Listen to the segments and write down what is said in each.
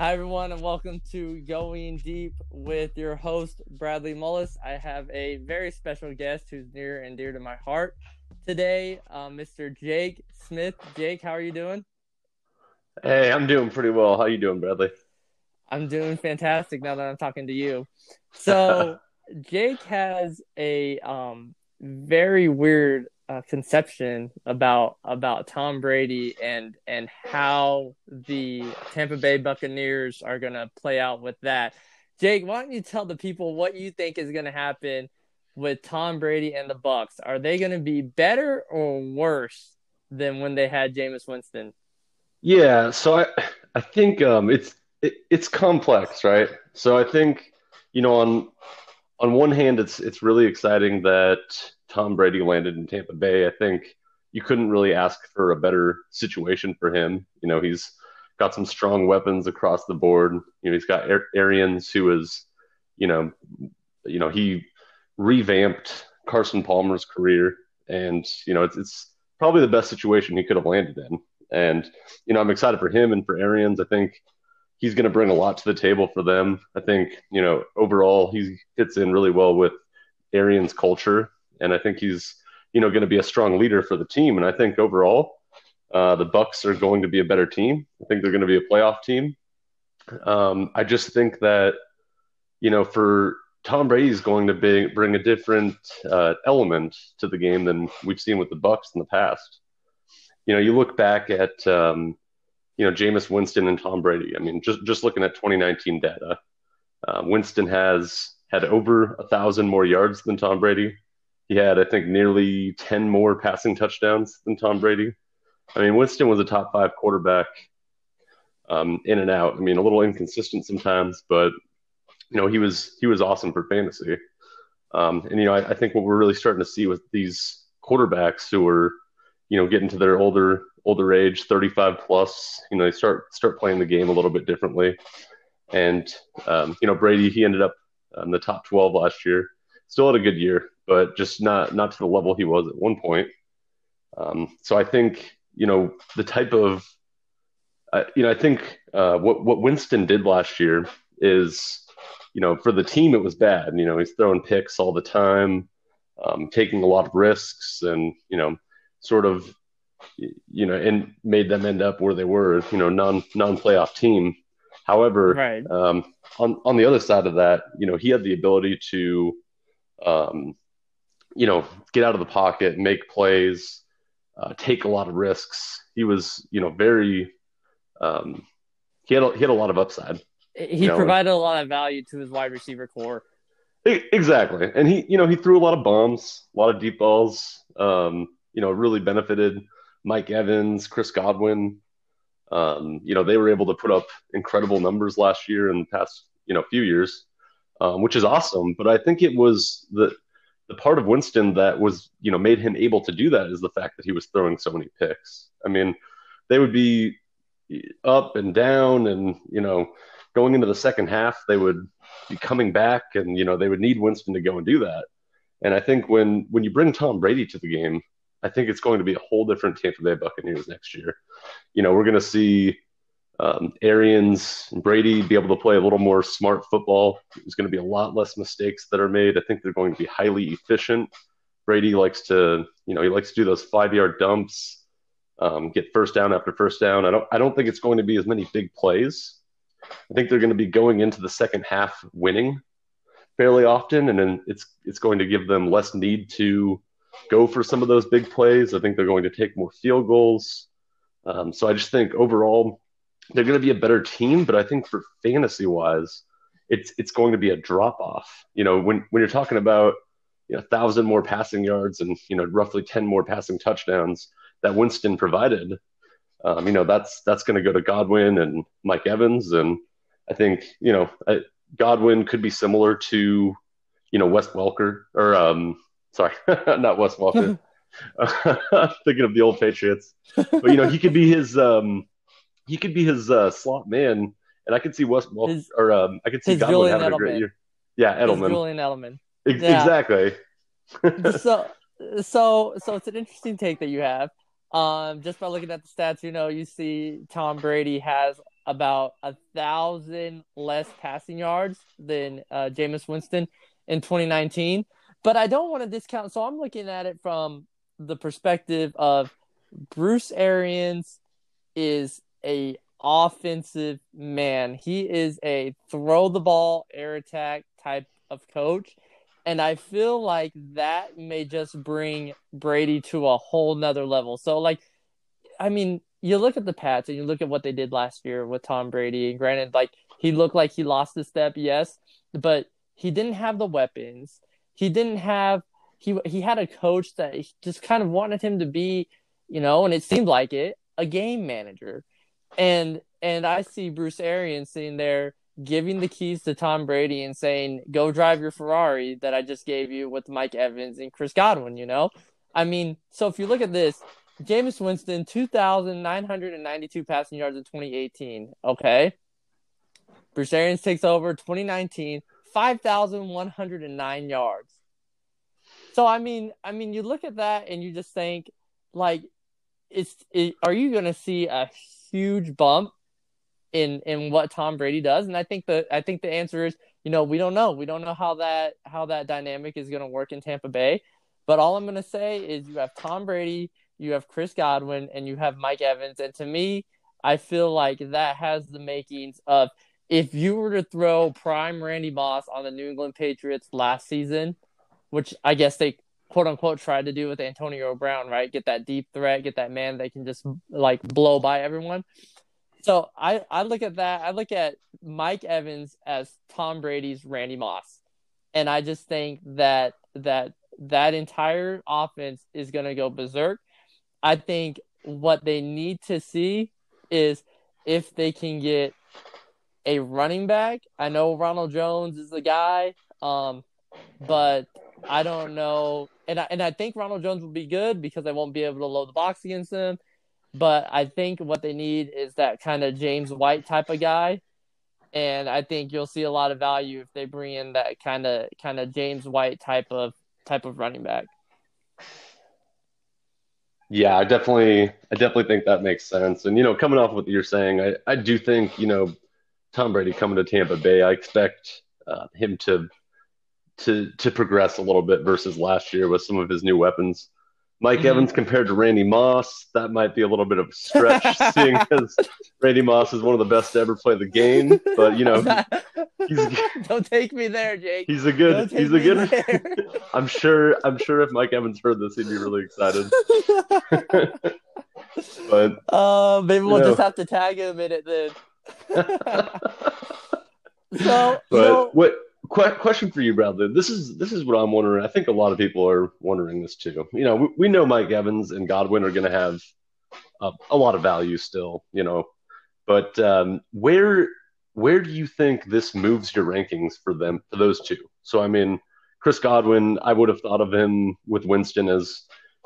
Hi, everyone, and welcome to Going Deep with your host, Bradley Mullis. I have a very special guest who's near and dear to my heart today, uh, Mr. Jake Smith. Jake, how are you doing? Hey, I'm doing pretty well. How are you doing, Bradley? I'm doing fantastic now that I'm talking to you. So, Jake has a um, very weird uh, conception about about Tom Brady and and how the Tampa Bay Buccaneers are going to play out with that. Jake, why don't you tell the people what you think is going to happen with Tom Brady and the Bucks? Are they going to be better or worse than when they had Jameis Winston? Yeah, so I I think um, it's it, it's complex, right? So I think you know on on one hand, it's it's really exciting that Tom Brady landed in Tampa Bay. I think you couldn't really ask for a better situation for him. You know, he's got some strong weapons across the board. You know, he's got Arians, who is, you know, you know, he revamped Carson Palmer's career, and you know, it's it's probably the best situation he could have landed in. And you know, I'm excited for him and for Arians. I think he's going to bring a lot to the table for them. I think you know, overall, he fits in really well with Arians' culture and I think he's you know going to be a strong leader for the team. And I think overall, uh, the Bucks are going to be a better team. I think they're going to be a playoff team. Um, I just think that you know for Tom Brady is going to be, bring a different uh, element to the game than we've seen with the Bucks in the past. You know, you look back at um, you know Jameis Winston and Tom Brady. I mean, just just looking at 2019 data, uh, Winston has had over a thousand more yards than Tom Brady, he had, I think, nearly 10 more passing touchdowns than Tom Brady. I mean, Winston was a top five quarterback um, in and out. I mean, a little inconsistent sometimes, but you know, he was he was awesome for fantasy. Um, and you know, I, I, think what we're really starting to see with these quarterbacks who are, you know, getting to their older older age, 35 plus, you know, they start start playing the game a little bit differently. And um, you know, Brady, he ended up in the top 12 last year. Still had a good year, but just not not to the level he was at one point. Um, so I think you know the type of uh, you know I think uh, what what Winston did last year is you know for the team it was bad. You know he's throwing picks all the time, um, taking a lot of risks, and you know sort of you know and made them end up where they were. You know non non playoff team. However, right. um, on on the other side of that, you know he had the ability to um, you know, get out of the pocket, make plays, uh, take a lot of risks. He was, you know, very. Um, he had a, he had a lot of upside. He you know, provided a lot of value to his wide receiver corps. Exactly, and he, you know, he threw a lot of bombs, a lot of deep balls. Um, you know, really benefited Mike Evans, Chris Godwin. Um, you know, they were able to put up incredible numbers last year and past, you know, few years, um, which is awesome. But I think it was the the part of Winston that was, you know, made him able to do that is the fact that he was throwing so many picks. I mean, they would be up and down and, you know, going into the second half, they would be coming back and, you know, they would need Winston to go and do that. And I think when when you bring Tom Brady to the game, I think it's going to be a whole different Tampa Bay Buccaneers next year. You know, we're going to see um, Arians and Brady be able to play a little more smart football. There's going to be a lot less mistakes that are made. I think they're going to be highly efficient. Brady likes to, you know, he likes to do those five yard dumps, um, get first down after first down. I don't, I don't think it's going to be as many big plays. I think they're going to be going into the second half winning fairly often, and then it's it's going to give them less need to go for some of those big plays. I think they're going to take more field goals. Um, so I just think overall they're going to be a better team, but I think for fantasy wise, it's it's going to be a drop off. You know, when when you're talking about you know, a thousand more passing yards and you know roughly ten more passing touchdowns that Winston provided, um, you know that's that's going to go to Godwin and Mike Evans, and I think you know I, Godwin could be similar to you know Wes Welker or um sorry not Wes Welker. thinking of the old Patriots, but you know he could be his um he could be his uh, slot man, and I could see West well, his, or um, I could see Godwin Julian having Edelman. a great year. Yeah, Edelman. His Julian Edelman. Ex- yeah. Exactly. so, so, so it's an interesting take that you have. Um, just by looking at the stats, you know, you see Tom Brady has about a thousand less passing yards than uh, Jameis Winston in 2019. But I don't want to discount. So I'm looking at it from the perspective of Bruce Arians is a offensive man. He is a throw the ball, air attack type of coach. And I feel like that may just bring Brady to a whole nother level. So, like, I mean, you look at the Pats and you look at what they did last year with Tom Brady. And granted, like, he looked like he lost a step, yes, but he didn't have the weapons. He didn't have he he had a coach that just kind of wanted him to be, you know, and it seemed like it, a game manager. And and I see Bruce Arians sitting there giving the keys to Tom Brady and saying, "Go drive your Ferrari that I just gave you with Mike Evans and Chris Godwin." You know, I mean, so if you look at this, Jameis Winston, two thousand nine hundred and ninety-two passing yards in 2018. Okay, Bruce Arians takes over 2019, 5,109 yards. So I mean, I mean, you look at that and you just think, like, it's it, are you going to see a huge bump in in what Tom Brady does? And I think the I think the answer is, you know, we don't know. We don't know how that how that dynamic is going to work in Tampa Bay. But all I'm going to say is you have Tom Brady, you have Chris Godwin, and you have Mike Evans. And to me, I feel like that has the makings of if you were to throw prime Randy Moss on the New England Patriots last season, which I guess they quote unquote tried to do with Antonio Brown, right? Get that deep threat, get that man that can just like blow by everyone. So I, I look at that. I look at Mike Evans as Tom Brady's Randy Moss. And I just think that that that entire offense is gonna go berserk. I think what they need to see is if they can get a running back. I know Ronald Jones is the guy, um, but I don't know. And I, and I think Ronald Jones will be good because I won't be able to load the box against him. But I think what they need is that kind of James White type of guy. And I think you'll see a lot of value if they bring in that kind of kind of James White type of type of running back. Yeah, I definitely I definitely think that makes sense. And you know, coming off what you're saying, I, I do think, you know, Tom Brady coming to Tampa Bay, I expect uh, him to to to progress a little bit versus last year with some of his new weapons. Mike mm-hmm. Evans compared to Randy Moss, that might be a little bit of a stretch, seeing as Randy Moss is one of the best to ever play the game. But you know, he's, don't take me there, Jake. He's a good. He's a good. I'm sure. I'm sure if Mike Evans heard this, he'd be really excited. but uh, maybe we'll know. just have to tag him in it then. so, but so, what question for you, Bradley? This is this is what I'm wondering. I think a lot of people are wondering this too. You know, we, we know Mike Evans and Godwin are going to have a, a, lot of value still. You know, but um, where where do you think this moves your rankings for them for those two? So I mean, Chris Godwin, I would have thought of him with Winston as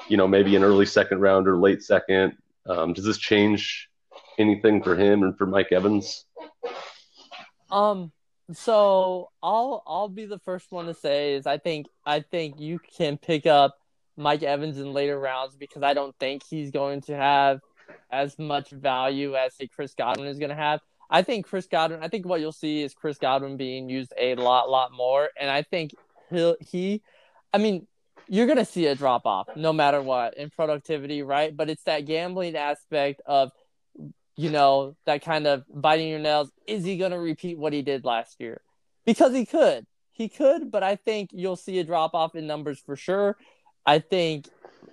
you know maybe an early second round or late second. Um, does this change anything for him and for Mike Evans? Um, so I'll I'll be the first one to say is I think I think you can pick up Mike Evans in later rounds because I don't think he's going to have as much value as say Chris Godwin is going to have. I think Chris Godwin. I think what you'll see is Chris Godwin being used a lot, lot more, and I think he'll he. I mean, you're going to see a drop off no matter what in productivity, right? But it's that gambling aspect of you know, that kind of biting your nails. Is he going to repeat what he did last year? Because he could. He could, but I think you'll see a drop off in numbers for sure. I think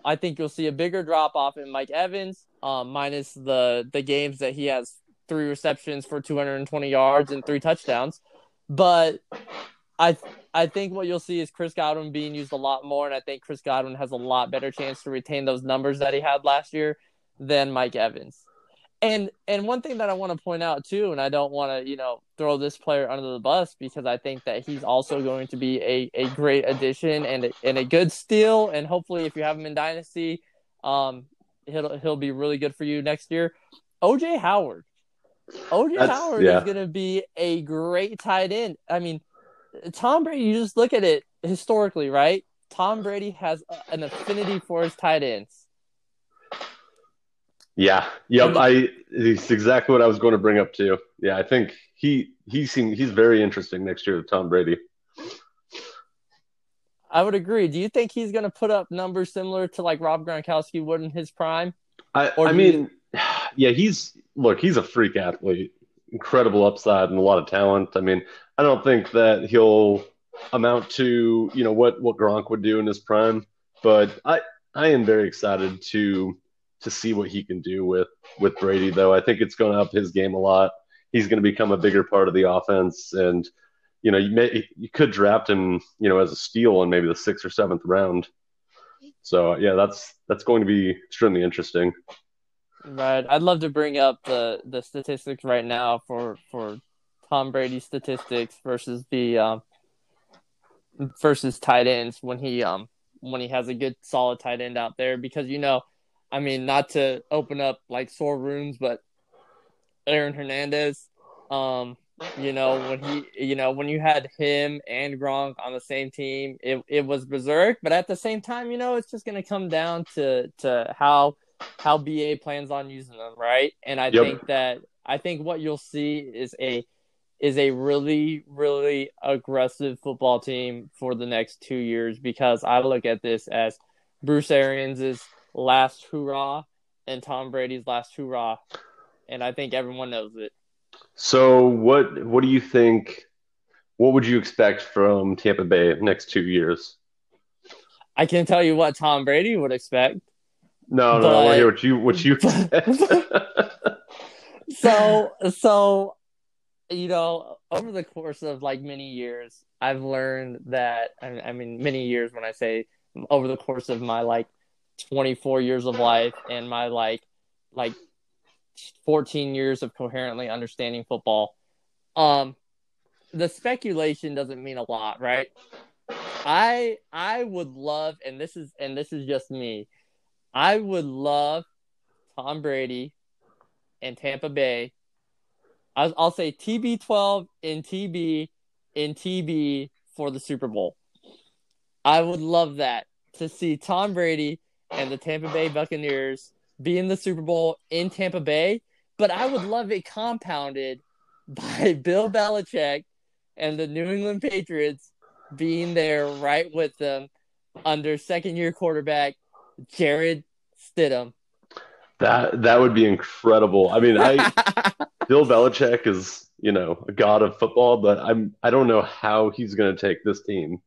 I think you'll see a bigger drop off in Mike Evans, um, minus the the games that he has three receptions for 220 yards and three touchdowns. But I I think what you'll see is Chris Godwin being used a lot more, and I think Chris Godwin has a lot better chance to retain those numbers that he had last year than Mike Evans. And and one thing that I want to point out too, and I don't want to you know throw this player under the bus because I think that he's also going to be a, a great addition and a, and a good steal, and hopefully if you have him in dynasty, um, he'll he'll be really good for you next year. OJ Howard, OJ That's, Howard yeah. is going to be a great tight end. I mean, Tom Brady. You just look at it historically, right? Tom Brady has an affinity for his tight ends Yeah. Yep. I it's exactly what I was going to bring up too. Yeah, I think he he seemed he's very interesting next year with Tom Brady. I would agree. Do you think he's going to put up numbers similar to like Rob Gronkowski would in his prime? I, I mean, you... yeah, he's look, he's a freak athlete, incredible upside and a lot of talent. I mean, I don't think that he'll amount to you know what what Gronk would do in his prime, but I I am very excited to to see what he can do with with Brady. Though I think it's going to up his game a lot. He's going to become a bigger part of the offense, and you know you may you could draft him you know as a steal in maybe the sixth or seventh round. So yeah, that's that's going to be extremely interesting. Right. I'd love to bring up the the statistics right now for for Tom Brady statistics versus the um versus tight ends when he um when he has a good solid tight end out there because you know, I mean, not to open up like sore wounds, but Aaron Hernandez, um, you know, when he you know, when you had him and Gronk on the same team, it it was berserk, but at the same time, you know, it's just gonna come down to to how how BA plans on using them, right? And I yep. think that I think what you'll see is a is a really really aggressive football team for the next 2 years because I look at this as Bruce Arians' last hurrah and Tom Brady's last hurrah and I think everyone knows it. So what what do you think what would you expect from Tampa Bay next 2 years? I can tell you what Tom Brady would expect. No, no, but, I want to hear what you what you so so you know, over the course of like many years, I've learned that I mean many years when I say over the course of my like 24 years of life and my like like 14 years of coherently understanding football um the speculation doesn't mean a lot right i i would love and this is and this is just me I would love Tom Brady and Tampa Bay. I'll, I'll say TB12 in TB in TB for the Super Bowl. I would love that to see Tom Brady and the Tampa Bay Buccaneers be in the Super Bowl in Tampa Bay, but I would love it compounded by Bill Belichick and the New England Patriots being there right with them under second year quarterback Jarrett Stidham. That that would be incredible. I mean, I Bill Belichick is you know a god of football, but I'm I don't know how he's going to take this team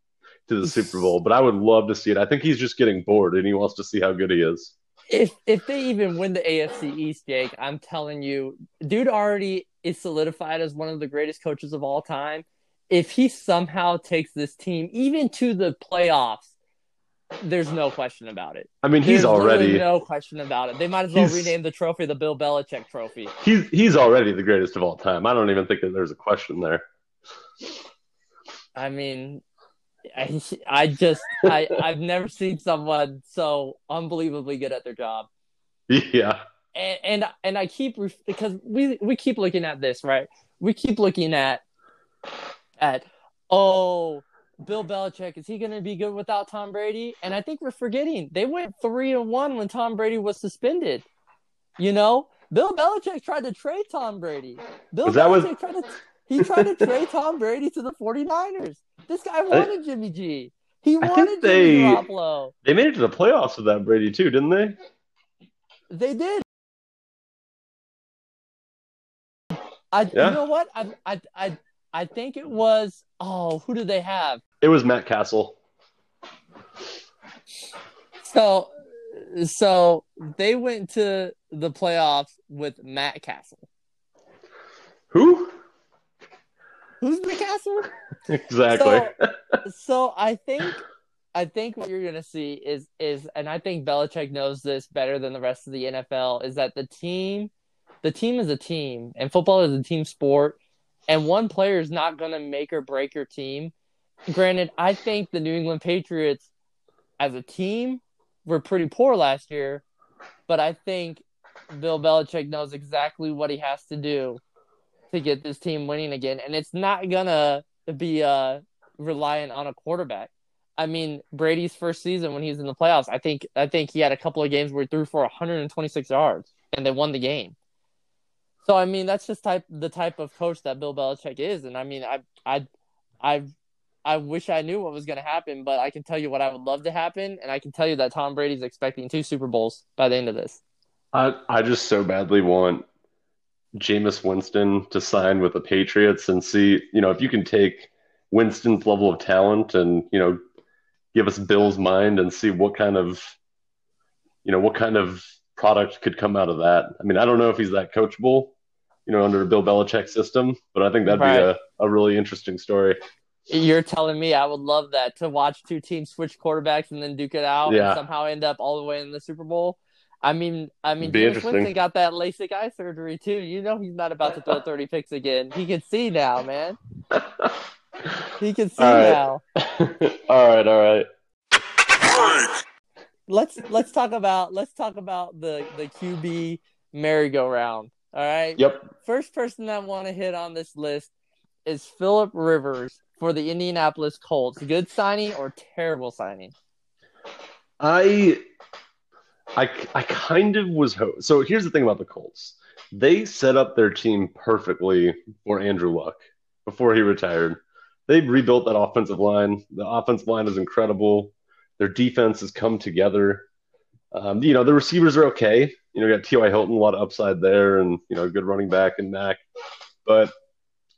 to the Super Bowl. But I would love to see it. I think he's just getting bored and he wants to see how good he is. If if they even win the AFC East, Jake, I'm telling you, dude already is solidified as one of the greatest coaches of all time. If he somehow takes this team even to the playoffs there's no question about it. I mean, he's There's already no question about it. They might as well rename the trophy the Bill Belichick Trophy. He's he's already the greatest of all time. I don't even think that there's a question there. I mean, I, I just I I've never seen someone so unbelievably good at their job. Yeah. And and, and I keep because we we keep looking at this right. We keep looking at at oh Bill Belichick, is he going to be good without Tom Brady? And I think we're forgetting they went three and one when Tom Brady was suspended. You know, Bill Belichick tried to trade Tom Brady. Bill Belichick was... tried to he tried to trade Tom Brady to the 49ers. This guy wanted Jimmy G. He wanted they, Jimmy Garoppolo. They made it to the playoffs with that Brady too, didn't they? They did. I yeah. you know what? I I I I think it was oh, who did they have? It was Matt Cassel. So, so they went to the playoffs with Matt Cassel. Who? Who's Matt Cassel? exactly. So, so I think I think what you're gonna see is is and I think Belichick knows this better than the rest of the NFL is that the team the team is a team and football is a team sport and one player is not gonna make or break your team granted, I think the New England Patriots as a team were pretty poor last year, but I think Bill Belichick knows exactly what he has to do to get this team winning again, and it's not gonna be uh, reliant on a quarterback. I mean, Brady's first season when he was in the playoffs, I think I think he had a couple of games where he threw for 126 yards. and they won the game. So I mean, that's just type the type of coach that Bill Belichick is, and I mean, I I I I wish I knew what was going to happen, but I can tell you what I would love to happen, and I can tell you that Tom Brady's expecting two Super Bowls by the end of this. I I just so badly want Jameis Winston to sign with the Patriots and see, you know, if you can take Winston's level of talent and, you know, give us Bill's mind and see what kind of, you know, what kind of product could come out of that. I mean, I don't know if he's that coachable, you know, under Bill Belichick system, but I think that'd right. be a, a really interesting story. You're telling me I would love that to watch two teams switch quarterbacks and then duke it out yeah. and somehow end up all the way in the Super Bowl. I mean, I mean, Jameis Winston got that LASIK eye surgery too. You know, he's not about to throw 30 picks again. He can see now, man. He can see all right. now. all right, all right. Let's let's talk about let's talk about the the QB merry-go-round. All right. Yep. First person I want to hit on this list is Philip Rivers for the Indianapolis Colts. Good signing or terrible signing? I I, I kind of was ho- so here's the thing about the Colts. They set up their team perfectly for Andrew Luck before he retired. They rebuilt that offensive line. The offensive line is incredible. Their defense has come together. Um, you know, the receivers are okay. You know, you got T.Y. Hilton, a lot of upside there, and, you know, good running back and Mack. But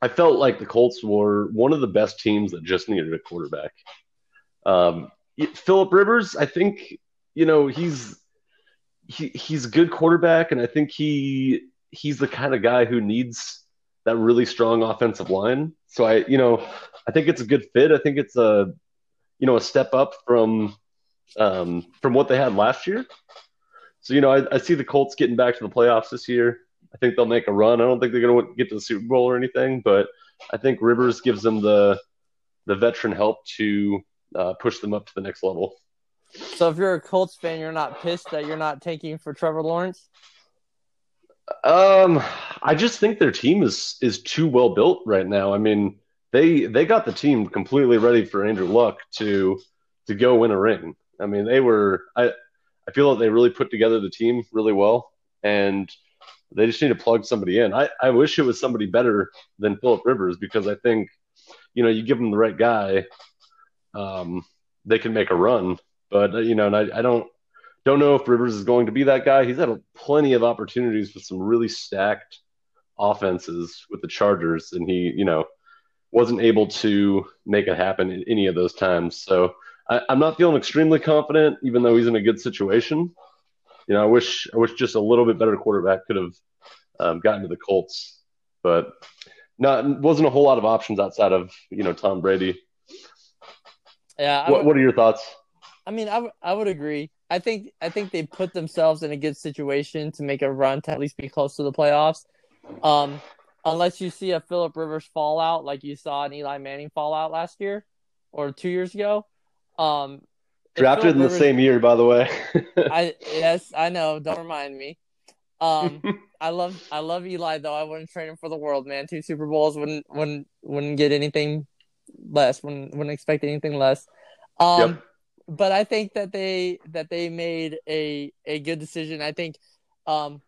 I felt like the Colts were one of the best teams that just needed a quarterback. Um, Philip Rivers, I think, you know, he's he, he's a good quarterback, and I think he he's the kind of guy who needs that really strong offensive line. So I, you know, I think it's a good fit. I think it's a, you know, a step up from um, from what they had last year. So you know, I, I see the Colts getting back to the playoffs this year. I think they'll make a run. I don't think they're going to get to the Super Bowl or anything, but I think Rivers gives them the the veteran help to uh, push them up to the next level. So if you're a Colts fan, you're not pissed that you're not taking for Trevor Lawrence. Um, I just think their team is is too well built right now. I mean, they they got the team completely ready for Andrew Luck to to go win a ring. I mean, they were I I feel like they really put together the team really well, and they just need to plug somebody in. I I wish it was somebody better than Philip Rivers because I think, you know, you give them the right guy, um, they can make a run. But uh, you know, and I, I don't don't know if Rivers is going to be that guy. He's had a, plenty of opportunities with some really stacked offenses with the Chargers, and he, you know, wasn't able to make it happen in any of those times. So I, am not feeling extremely confident, even though he's in a good situation. You know, I wish I wish just a little bit better quarterback could have um, gotten to the Colts, but not wasn't a whole lot of options outside of you know Tom Brady. Yeah. What, what are your thoughts? I mean, I, w- I would agree. I think I think they put themselves in a good situation to make a run to at least be close to the playoffs. Um, unless you see a Philip Rivers fallout like you saw an Eli Manning fallout last year or two years ago. Um, Drafted in Rivers, the same year, by the way. I yes, I know. Don't remind me. Um, I love I love Eli though. I wouldn't trade him for the world, man. Two Super Bowls wouldn't wouldn't wouldn't get anything less. Wouldn't wouldn't expect anything less. Um, yep but I think that they that they made a a good decision. I think um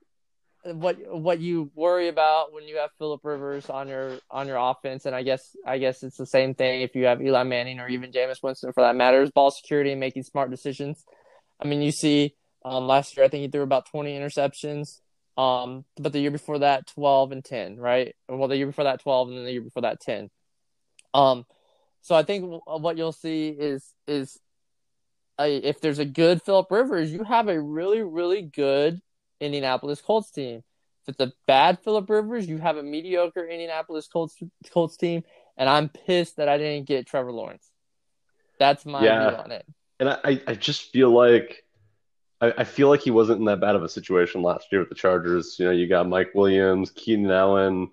what what you worry about when you have Philip Rivers on your on your offense, and I guess I guess it's the same thing if you have Eli Manning or even Jameis Winston for that matter, is ball security and making smart decisions. I mean, you see um, last year I think he threw about twenty interceptions, um, but the year before that twelve and ten, right? Well, the year before that twelve, and then the year before that ten. Um, so I think what you'll see is is if there's a good Philip Rivers, you have a really, really good Indianapolis Colts team. If it's a bad Philip Rivers, you have a mediocre Indianapolis Colts Colts team, and I'm pissed that I didn't get Trevor Lawrence. That's my yeah. view on it. And I, I just feel like I, I feel like he wasn't in that bad of a situation last year with the Chargers. You know, you got Mike Williams, Keenan Allen,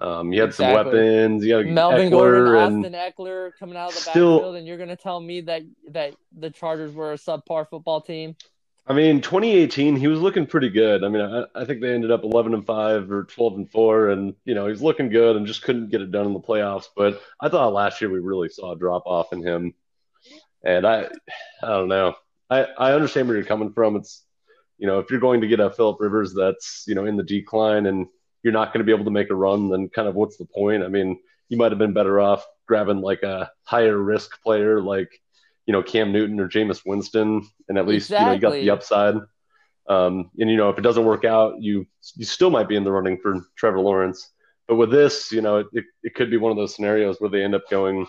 um, you had exactly. some weapons. You got Melvin Ekeler Gordon, Austin Ekeler coming out of the still, backfield, and you're going to tell me that that the Chargers were a subpar football team. I mean, 2018, he was looking pretty good. I mean, I, I think they ended up 11 and five or 12 and four, and you know he's looking good, and just couldn't get it done in the playoffs. But I thought last year we really saw a drop off in him, and I, I don't know. I I understand where you're coming from. It's You know, if you're going to get a Philip Rivers that's you know in the decline and you're not going to be able to make a run, then kind of what's the point? I mean, you might have been better off grabbing like a higher risk player like you know Cam Newton or Jameis Winston, and at least exactly. you know you got the upside. Um, and you know if it doesn't work out, you you still might be in the running for Trevor Lawrence. But with this, you know, it, it could be one of those scenarios where they end up going,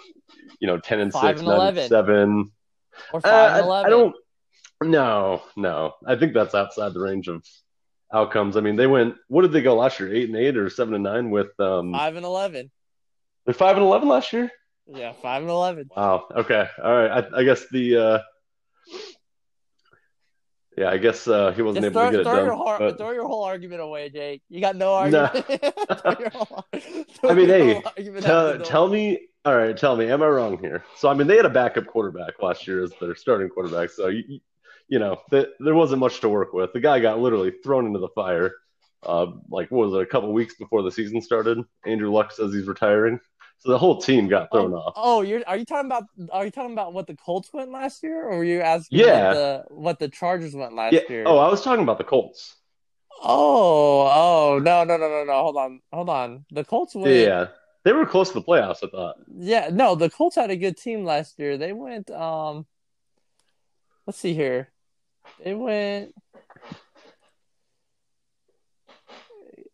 you know, ten and five six, and nine and seven. Or five uh, and eleven. I, I don't. No, no. I think that's outside the range of outcomes. I mean, they went. What did they go last year? Eight and eight or seven and nine with um five and eleven. They're five and eleven last year. Yeah, five and eleven. Wow. Okay. All right. I, I guess the. uh yeah, I guess uh, he wasn't Just able throw, to get it throw done. Your whole, but... Throw your whole argument away, Jake. You got no argument. Nah. I mean, hey, tell, tell me. All right, tell me, am I wrong here? So, I mean, they had a backup quarterback last year as their starting quarterback. So, you, you know, the, there wasn't much to work with. The guy got literally thrown into the fire. Uh, like, what was it, a couple weeks before the season started? Andrew Luck says he's retiring. So the whole team got thrown oh, off. Oh, you're are you talking about are you talking about what the Colts went last year, or were you asking yeah. what the what the Chargers went last yeah. year? Oh, I was talking about the Colts. Oh, oh no, no, no, no, no. Hold on, hold on. The Colts went. Yeah, they were close to the playoffs. I thought. Yeah, no, the Colts had a good team last year. They went. Um, let's see here. They went.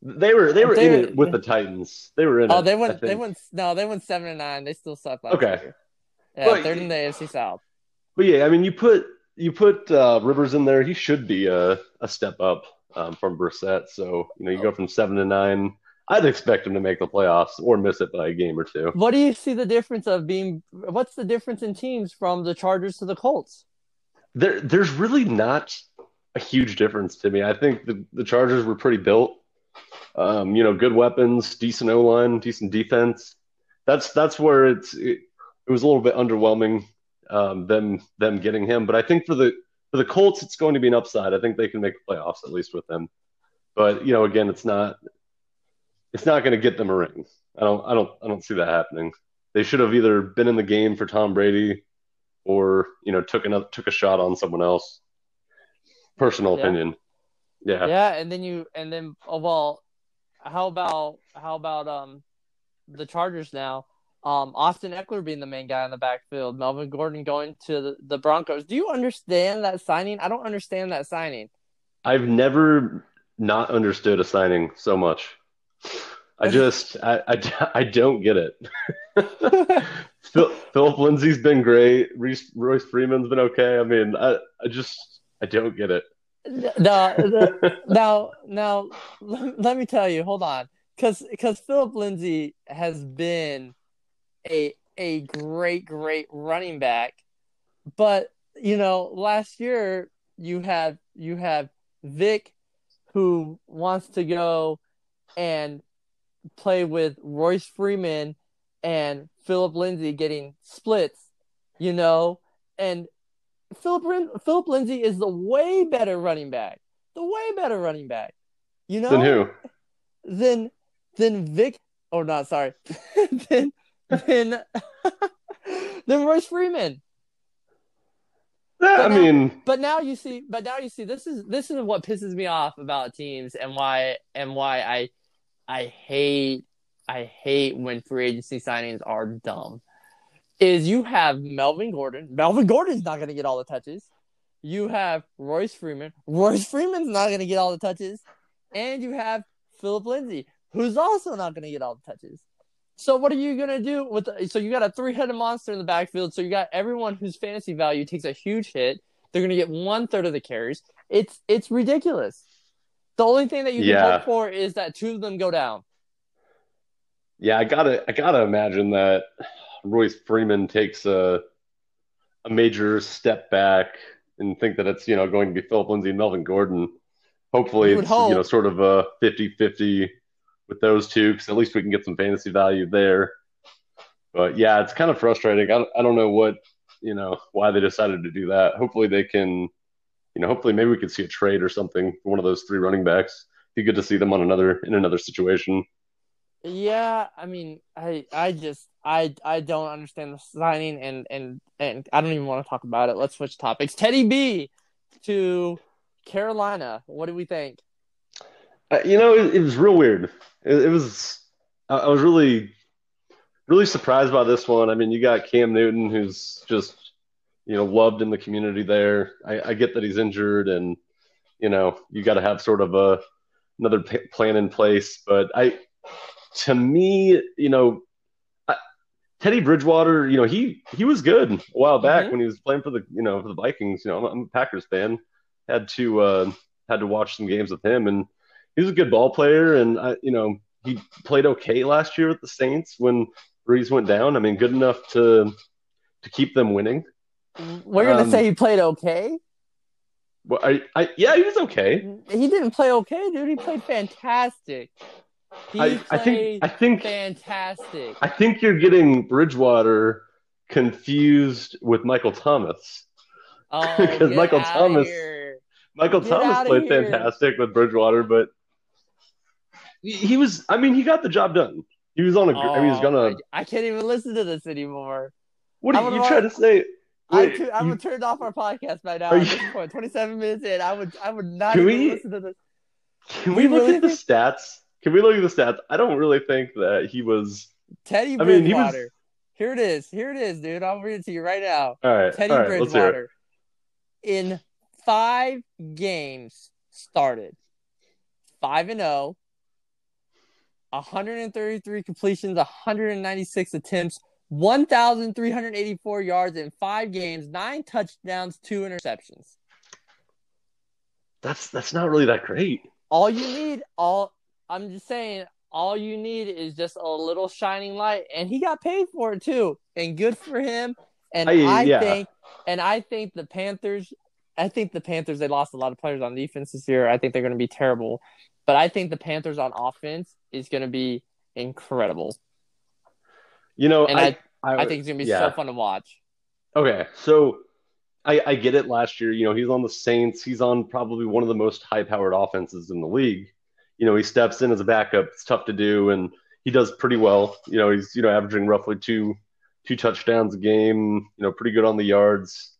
They were they were they, in it with the Titans. They were in. Oh, it, they went. They went. No, they went seven and nine. They still suck. Last okay. Year. Yeah, but, third in the AFC South. But yeah, I mean, you put you put uh, Rivers in there. He should be a, a step up um, from Brissett. So you know, you go from seven to nine. I'd expect him to make the playoffs or miss it by a game or two. What do you see the difference of being? What's the difference in teams from the Chargers to the Colts? There, there's really not a huge difference to me. I think the, the Chargers were pretty built um, you know, good weapons, decent O line, decent defense. That's that's where it's it, it was a little bit underwhelming um, them them getting him. But I think for the for the Colts, it's going to be an upside. I think they can make playoffs at least with them. But you know, again, it's not it's not going to get them a ring. I don't I don't I don't see that happening. They should have either been in the game for Tom Brady or you know took another took a shot on someone else. Personal yeah. opinion. Yeah. Yeah, and then you and then oh, well, how about how about um the Chargers now? Um, Austin Ekeler being the main guy in the backfield, Melvin Gordon going to the, the Broncos. Do you understand that signing? I don't understand that signing. I've never not understood a signing so much. I just I, I, I don't get it. Phil, Philip Lindsay's been great. Royce Freeman's been okay. I mean, I I just I don't get it now, now, now, let me tell you. Hold on, because because Philip Lindsay has been a a great great running back, but you know last year you have you have Vic who wants to go and play with Royce Freeman and Philip Lindsay getting splits, you know, and Philip Philip Lindsay is the way better running back. The way better running back. You know? Than who? Than than Vic or not, sorry. then then than Royce Freeman. Yeah, I now, mean, but now you see, but now you see, this is this is what pisses me off about teams and why and why I I hate I hate when free agency signings are dumb is you have Melvin Gordon. Melvin Gordon's not going to get all the touches. You have Royce Freeman. Royce Freeman's not going to get all the touches. And you have Philip Lindsay, who's also not going to get all the touches. So what are you going to do with the, so you got a three-headed monster in the backfield. So you got everyone whose fantasy value takes a huge hit. They're going to get one third of the carries. It's it's ridiculous. The only thing that you can yeah. hope for is that two of them go down. Yeah, I gotta I gotta imagine that Royce Freeman takes a a major step back and think that it's you know going to be Philip Lindsay and Melvin Gordon. Hopefully, it's hope. you know sort of a 50-50 with those two because at least we can get some fantasy value there. But yeah, it's kind of frustrating. I don't, I don't know what you know why they decided to do that. Hopefully, they can you know hopefully maybe we could see a trade or something for one of those three running backs. Be good to see them on another in another situation. Yeah, I mean, I I just I I don't understand the signing and and and I don't even want to talk about it. Let's switch topics. Teddy B to Carolina. What do we think? Uh, you know, it, it, was real weird. It, it was. I, I was really, really surprised by this one. I mean, you got Cam Newton, who's just, you know, loved in the community there. I, I get that he's injured, and you know, you got to have sort of a another p- plan in place. But I, to me, you know, Teddy Bridgewater, you know, he he was good a while back mm-hmm. when he was playing for the you know for the Vikings. You know, I'm, I'm a Packers fan. Had to uh, had to watch some games with him, and he was a good ball player. And I, you know, he played okay last year with the Saints when Brees went down. I mean, good enough to to keep them winning. We're gonna um, say he played okay. Well, I, I, yeah, he was okay. He didn't play okay, dude. He played fantastic. He I, I think I think fantastic. I think you're getting Bridgewater confused with Michael Thomas. Because oh, Michael Thomas here. Michael get Thomas played here. fantastic with Bridgewater, but he, he, was I mean he got the job done. He was on a oh, I mean he was gonna I, I, can't even listen to this anymore. What are you trying to say? I, I would turn off our podcast by now. At this point, 27 minutes in, I would I would not even we, listen to this. Can we, we look really at the stats? Can we look at the stats? I don't really think that he was Teddy Bridgewater. I mean, he was... Here it is. Here it is, dude. I'll read it to you right now. All right. Teddy all right, Bridgewater in five games started five and 0, 133 completions, 196 attempts, 1,384 yards in five games, nine touchdowns, two interceptions. That's that's not really that great. All you need, all I'm just saying, all you need is just a little shining light, and he got paid for it too, and good for him. And I, I yeah. think, and I think the Panthers, I think the Panthers they lost a lot of players on defense this year. I think they're going to be terrible, but I think the Panthers on offense is going to be incredible. You know, and I, I, I think it's going to be yeah. so fun to watch. Okay, so I, I get it. Last year, you know, he's on the Saints. He's on probably one of the most high-powered offenses in the league you know, he steps in as a backup. It's tough to do, and he does pretty well. You know, he's you know averaging roughly two two touchdowns a game. You know, pretty good on the yards.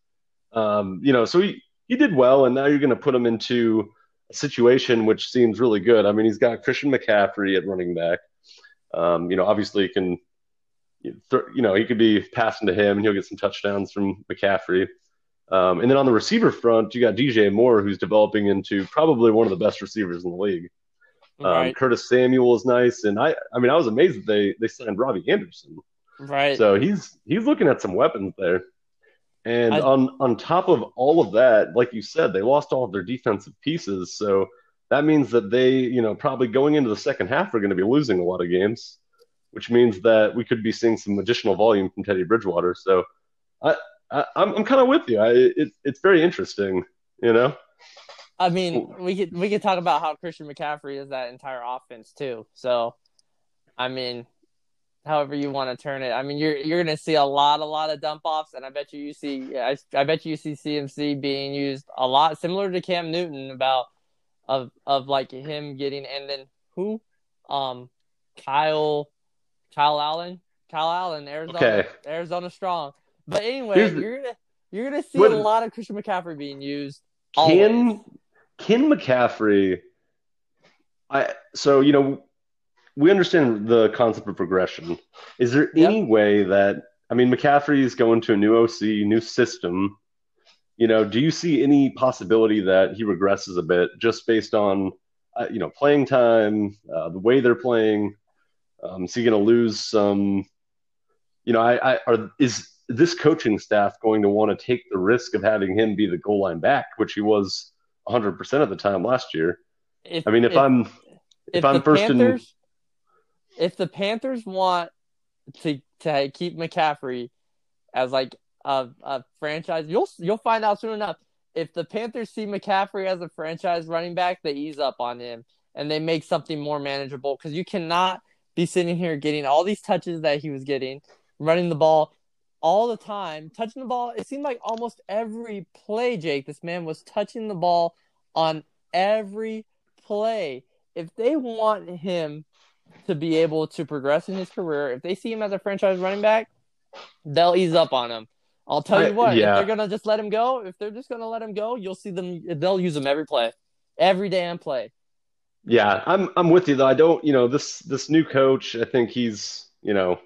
Um, you know, so he he did well, and now you're going to put him into a situation which seems really good. I mean, he's got Christian McCaffrey at running back. Um, you know, obviously he can, you know, he could be passing to him, and he'll get some touchdowns from McCaffrey. Um, and then on the receiver front, you got DJ Moore, who's developing into probably one of the best receivers in the league. Um, right. Curtis Samuel is nice, and I I mean I was amazed that they they signed Robbie Anderson. Right. So he's he's looking at some weapons there. And I, on on top of all of that, like you said, they lost all of their defensive pieces. So that means that they, you know, probably going into the second half are going to be losing a lot of games, which means that we could be seeing some additional volume from Teddy Bridgewater. So I, I am I'm, I'm kind of with you. I it, it's very interesting, you know. I mean, we could we could talk about how Christian McCaffrey is that entire offense too. So, I mean, however you want to turn it. I mean, you're you're gonna see a lot, a lot of dump offs, and I bet you you see, I, I bet you see CMC being used a lot, similar to Cam Newton, about of of like him getting, and then who, um, Kyle, Kyle Allen, Kyle Allen, Arizona, okay. Arizona strong. But anyway, Here's you're gonna you're gonna see what, a lot of Christian McCaffrey being used. Can always. Ken McCaffrey, I so you know we understand the concept of progression. Is there yep. any way that I mean McCaffrey is going to a new OC, new system? You know, do you see any possibility that he regresses a bit just based on uh, you know playing time, uh, the way they're playing? Um, is he going to lose some? You know, I, I are is this coaching staff going to want to take the risk of having him be the goal line back, which he was 100% of the time last year. If, I mean, if, if I'm if, if I'm first Panthers, in if the Panthers want to to keep McCaffrey as like a, a franchise, you'll you'll find out soon enough. If the Panthers see McCaffrey as a franchise running back, they ease up on him and they make something more manageable because you cannot be sitting here getting all these touches that he was getting, running the ball all the time, touching the ball. It seemed like almost every play, Jake, this man was touching the ball on every play. If they want him to be able to progress in his career, if they see him as a franchise running back, they'll ease up on him. I'll tell you what, yeah. if they're gonna just let him go, if they're just gonna let him go, you'll see them. They'll use him every play, every damn play. Yeah, I'm I'm with you though. I don't, you know, this this new coach, I think he's, you know,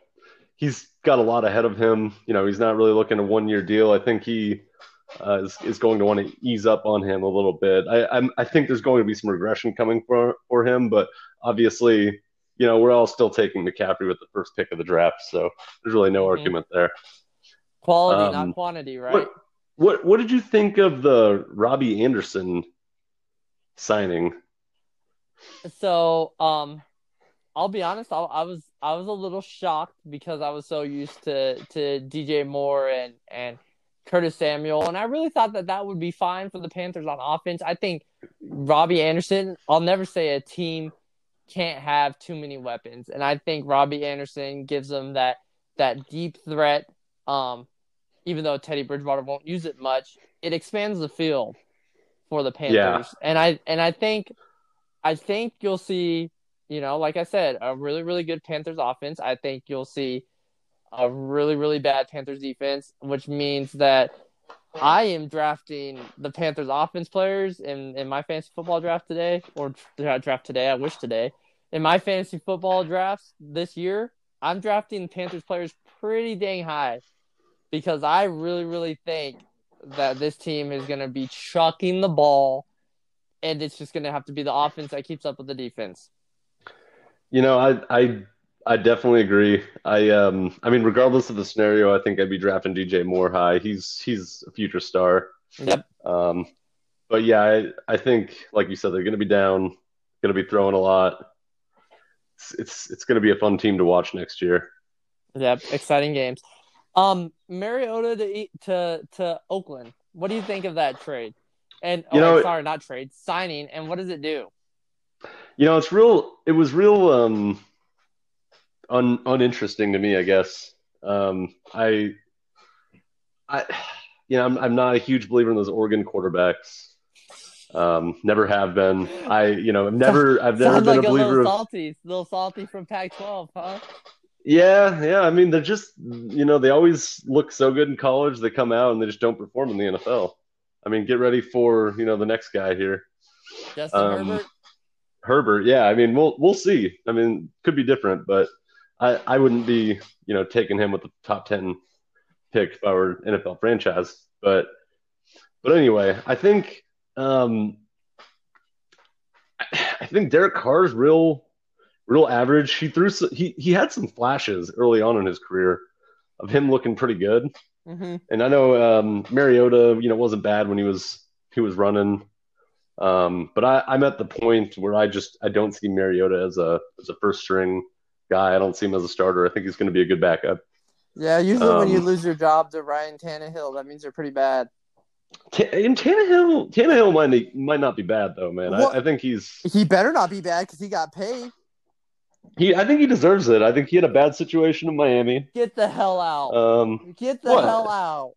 he's got a lot ahead of him. You know, he's not really looking a one year deal. I think he uh, is is going to want to ease up on him a little bit. I I'm, I think there's going to be some regression coming for for him, but obviously, you know, we're all still taking McCaffrey with the first pick of the draft, so there's really no Mhm. argument there. Quality, Um, not quantity, right? What what what did you think of the Robbie Anderson signing? So, um, I'll be honest. I, I was I was a little shocked because I was so used to to DJ Moore and and Curtis Samuel, and I really thought that that would be fine for the Panthers on offense. I think Robbie Anderson. I'll never say a team can't have too many weapons, and I think Robbie Anderson gives them that that deep threat. Um, even though Teddy Bridgewater won't use it much, it expands the field for the Panthers, Yeah. and I and I think I think you'll see, you know, like I said, a really, really good Panthers offense. I think you'll see a really, really bad Panthers defense, which means that I am drafting the Panthers offense players in, in my fantasy football draft today, or uh, draft today. I wish today. In my fantasy football drafts this year, I'm drafting Panthers players pretty dang high because I really, really think that this team is going to be chucking the ball and it's just going to have to be the offense that keeps up with the defense. You know, I I I definitely agree. I um I mean, regardless of the scenario, I think I'd be drafting DJ Moore high. He's he's a future star. Yep. Um, but yeah, I I think like you said, they're going to be down, going to be throwing a lot. It's it's, it's going to be a fun team to watch next year. Yep. Exciting games. Um, Mariota to to to Oakland. What do you think of that trade? And You oh, know- sorry, not trade, signing. And what does it do? You know, it's real. It was real um un uninteresting to me, I guess. Um, I I you know, I'm I'm not a huge believer in those Oregon quarterbacks. Um, never have been. I you know, I've never I've never Sounds been like a a believer little of salty, little salty from Pac-12, huh? Yeah, yeah. I mean, they're just, you know, they always look so good in college. They come out and they just don't perform in the NFL. I mean, get ready for, you know, the next guy here, Justin Um, Herbert. Herbert. Yeah, I mean, we'll we'll see. I mean, could be different, but I I wouldn't be, you know, taking him with the top ten pick if I were NFL franchise. But but anyway, I think um I, think Derek Carr's real real average. He threw some, he he had some flashes early on in his career of him looking pretty good. Hmm And I know um, Mariota, you know, wasn't bad when he was he was running. Um, but I, I'm at the point where I just I don't see Mariota as a as a first string guy. I don't see him as a starter. I think he's going to be a good backup. Yeah, usually when you Um, lose your job to Ryan Tannehill, that means you're pretty bad. Ta- and Tannehill Tannehill might might not be bad though, man. What? I, I think he's He better not be bad because he got paid. He I think he deserves it. I think he had a bad situation in Miami. Get the hell out. Um, Get the what? hell out.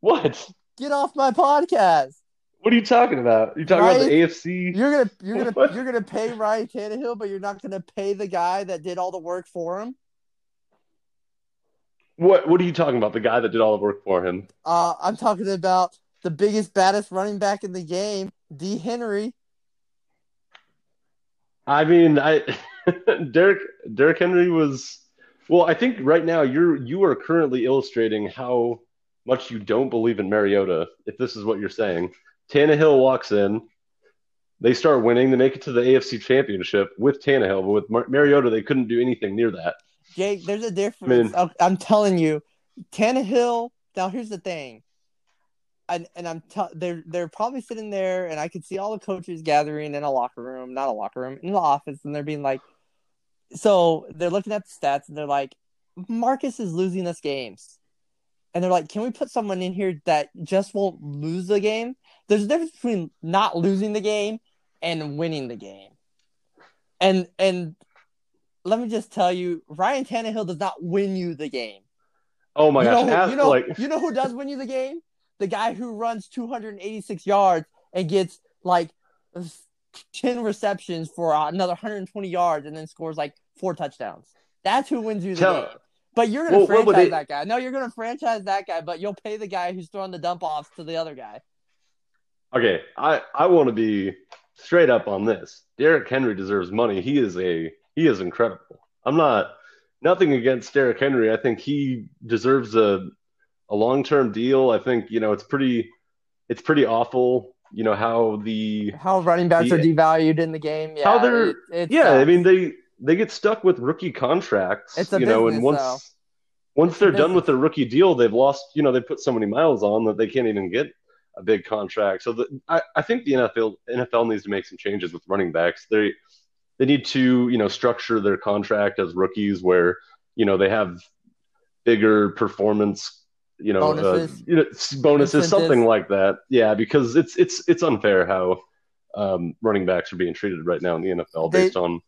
what? Get off my podcast. What are you talking about? You talking about the AFC? You're gonna you're gonna What? you're gonna pay Ryan Tannehill, but you're not gonna pay the guy that did all the work for him. What What are you talking about? The guy that did all the work for him? Uh, I'm talking about the biggest, baddest running back in the game, D. Henry. I mean, I Derrick Derrick Henry was well. I think right now you're you are currently illustrating how much you don't believe in Mariota. If this is what you're saying, Tannehill walks in, they start winning, they make it to the AFC Championship with Tannehill, but with Mar- Mariota they couldn't do anything near that. Jake, there's a difference. I I'm telling you, Tannehill. Now here's the thing, and and I'm t- they're they're probably sitting there, and I could see all the coaches gathering in a locker room, not a locker room, in the office, and they're being like, so they're looking at the stats, and they're like, Marcus is losing us games, and they're like, can we put someone in here that just won't lose the game? There's a difference between not losing the game and winning the game, and and let me just tell you, Ryan Tannehill does not win you the game. Oh my you gosh! know, who, you know, like you know who does win you the game? The guy who runs 286 yards and gets like 10 receptions for uh, another 120 yards and then scores like four touchdowns. That's who wins you the Tell- game. But you're gonna Well, what would franchise that guy. No, you're gonna franchise that guy, but you'll pay the guy who's throwing the dump offs to the other guy. Okay, I I want to be straight up on this. Derrick Henry deserves money. He is a he is incredible. I'm not nothing against Derrick Henry. I think he deserves a a long term deal. I think you know it's pretty it's pretty awful. You know how the How running backs The- are devalued in the game. Yeah, How they're- it, yeah. I mean they they get stuck with rookie contracts. It's a you know, and once though. once they're done with their rookie deal, they've lost. You know, they put so many miles on that they can't even get a big contract. So the, I, I think the NFL NFL needs to make some changes with running backs. They they need to you know structure their contract as rookies where you know they have bigger performance you know Bonuses. uh, you know bonuses Incentives. something like that. Yeah, because it's it's it's unfair how um, running backs are being treated right now in the NFL They- based on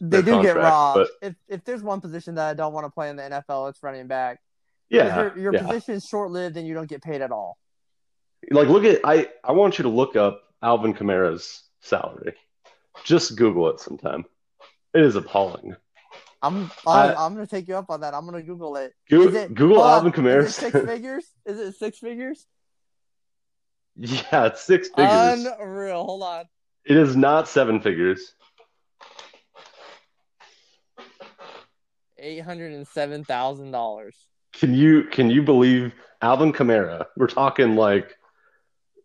they do get robbed. but- If if there's one position that I don't want to play in the NFL, it's running back. yeah your, your yeah. position is short lived and you don't get paid at all. like look at I I want you to look up Alvin Kamara's salary. Just Google it sometime. It is appalling. I'm I'm, I'm gonna take you up on that. I'm gonna Google it. Go- Is it- Google Alvin Kamara. Six figures? Is it six figures? yeah, it's six figures. Unreal. Hold on. it is not seven figures. Eight hundred and seven thousand dollars. Can you can you believe Alvin Kamara? We're talking like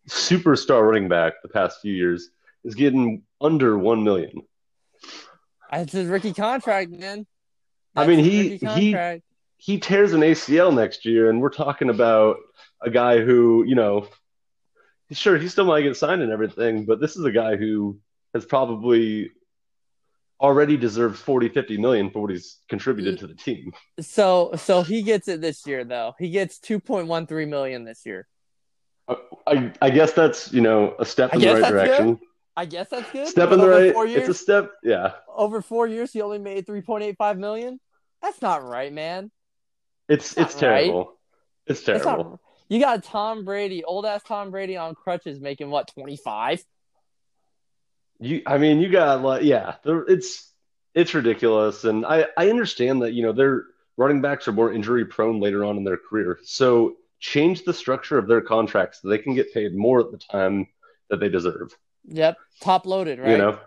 superstar running back the past few years is getting under one million. It's his rookie contract, man. I mean, he- he- he tears an ACL next year, and we're talking about a guy who, you know, sure, he still might get signed and everything, but this is a guy who has probably already deserved 40, 50 million for what he's contributed to the team. So so he gets it this year though. He gets two point one three million this year. I, I guess that's, you know, a step in the right that's direction. I guess that's good. Step in the right. Four It's years, a step. Yeah. over four years, he only made three point eight five million. That's not right, man. It's it's terrible. It's That's terrible. not. You got Tom Brady, old ass Tom Brady on crutches, making what twenty five. You, I mean, you got like, yeah, it's it's ridiculous, and I I understand that you know their running backs are more injury prone later on in their career, so change the structure of their contracts so they can get paid more at the time that they deserve. Yep, top loaded, right? You know,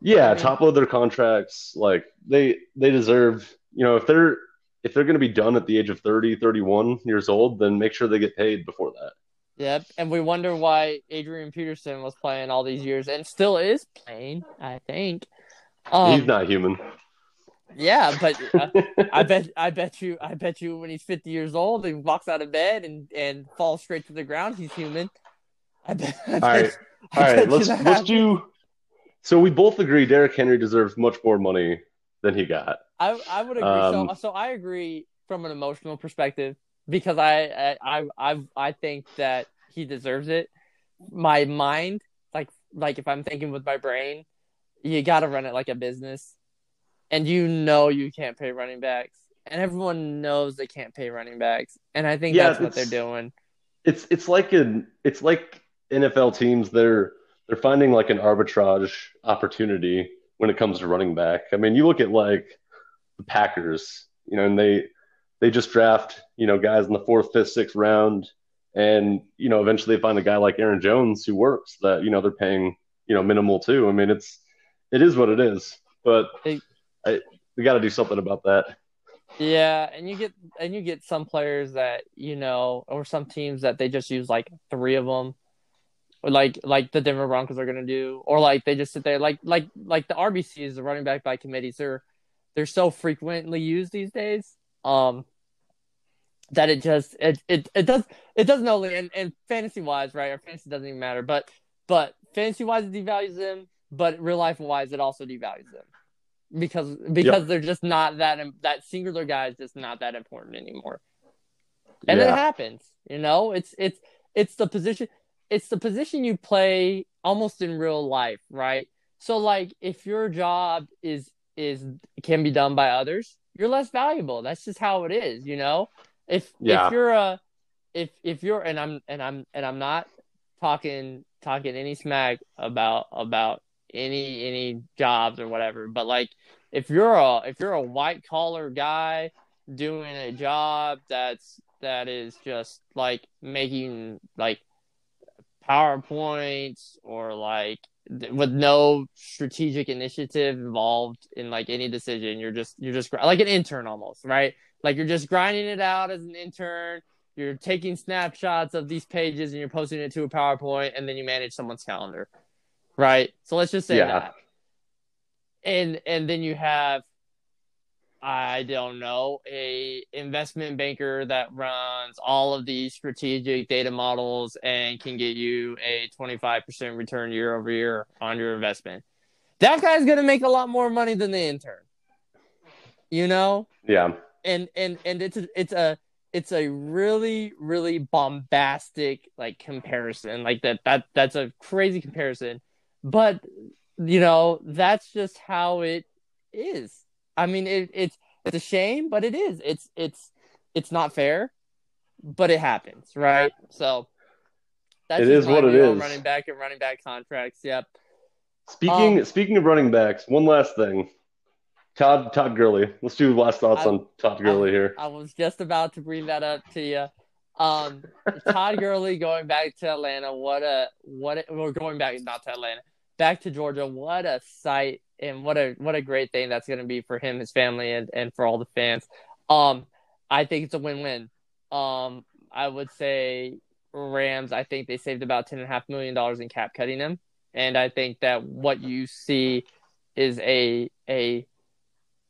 yeah, I mean- top load their contracts like they they deserve. You know, if they're if they're going to be done at the age of 30, 31 years old, then make sure they get paid before that. Yep, and we wonder why Adrian Peterson was playing all these years and still is playing. I think. Um, He's not human. Yeah, but uh, I bet I bet you I bet you when he's 50 years old and walks out of bed and and falls straight to the ground, he's human. I bet. I bet, right. I All bet right, you let's let's happens. do. So we both agree Derrick Henry deserves much more money than he got. I I would agree. Um, so so I agree from an emotional perspective because I I I I, I think that he deserves it. My mind, like like if I'm thinking with my brain, you got to run it like a business, and you know you can't pay running backs, and everyone knows they can't pay running backs, and I think Yeah, that's what they're doing. It's it's like an it's like NFL teams they're they're finding like an arbitrage opportunity when it comes to running back. I mean, you look at like the Packers, you know, and they they just draft you know guys in the fourth, fifth, sixth round, and you know eventually they find a guy like Aaron Jones who works that you know they're paying you know minimal too. I mean, it's it is what it is, but Hey. I, we got to do something about that. Yeah, and you get and you get some players that you know, or some teams that they just use like three of them, or like like the Denver Broncos are gonna do, or like they just sit there like like like the RBCs, the running back by committees, they're they're so frequently used these days, um, that it just it it, it does it doesn't only and, and fantasy wise, right? Or fantasy doesn't even matter, but but fantasy wise it devalues them, but real life wise it also devalues them because because they're just not that that singular guy is just not that important anymore. And it happens, you know. It's it's it's the position it's the position you play almost in real life, right? So like if your job is is can be done by others, you're less valuable. That's just how it is, you know. If Yeah. if you're a if if you're and I'm and I'm and I'm not talking talking any smack about about any any jobs or whatever, but like if you're a if you're a white collar guy doing a job that's that is just like making like PowerPoints or like with no strategic initiative involved in like any decision. You're just you're just like an intern almost, right? Like you're just grinding it out as an intern. You're taking snapshots of these pages and you're posting it to a PowerPoint, and then you manage someone's calendar, right? So let's just say yeah. that. And and then you have I don't know, a investment banker that runs all of these strategic data models and can get you a 25% return year over year on your investment. That guy's going to make a lot more money than the intern. You know? Yeah. And and and it's a, it's a it's a really really bombastic like comparison. Like that that that's a crazy comparison. But you know, that's just how it is I mean, it, it's it's a shame, but it is. It's it's it's not fair, but it happens, right? So that's it is what it is. Running back and running back contracts. Yep. Speaking um, speaking of running backs, one last thing. Todd Todd Gurley. Let's do last thoughts I, on Todd Gurley I, here. I was just about to bring that up to you. Um, Todd Gurley going back to Atlanta. What a what a, we're going back not to Atlanta, back to Georgia. What a sight and what a what a great thing that's going to be for him, his family, and and for all the fans. Um, I think it's a win-win. Um, I would say Rams. I think they saved about ten and a half million dollars in cap cutting him, and I think that what you see is a a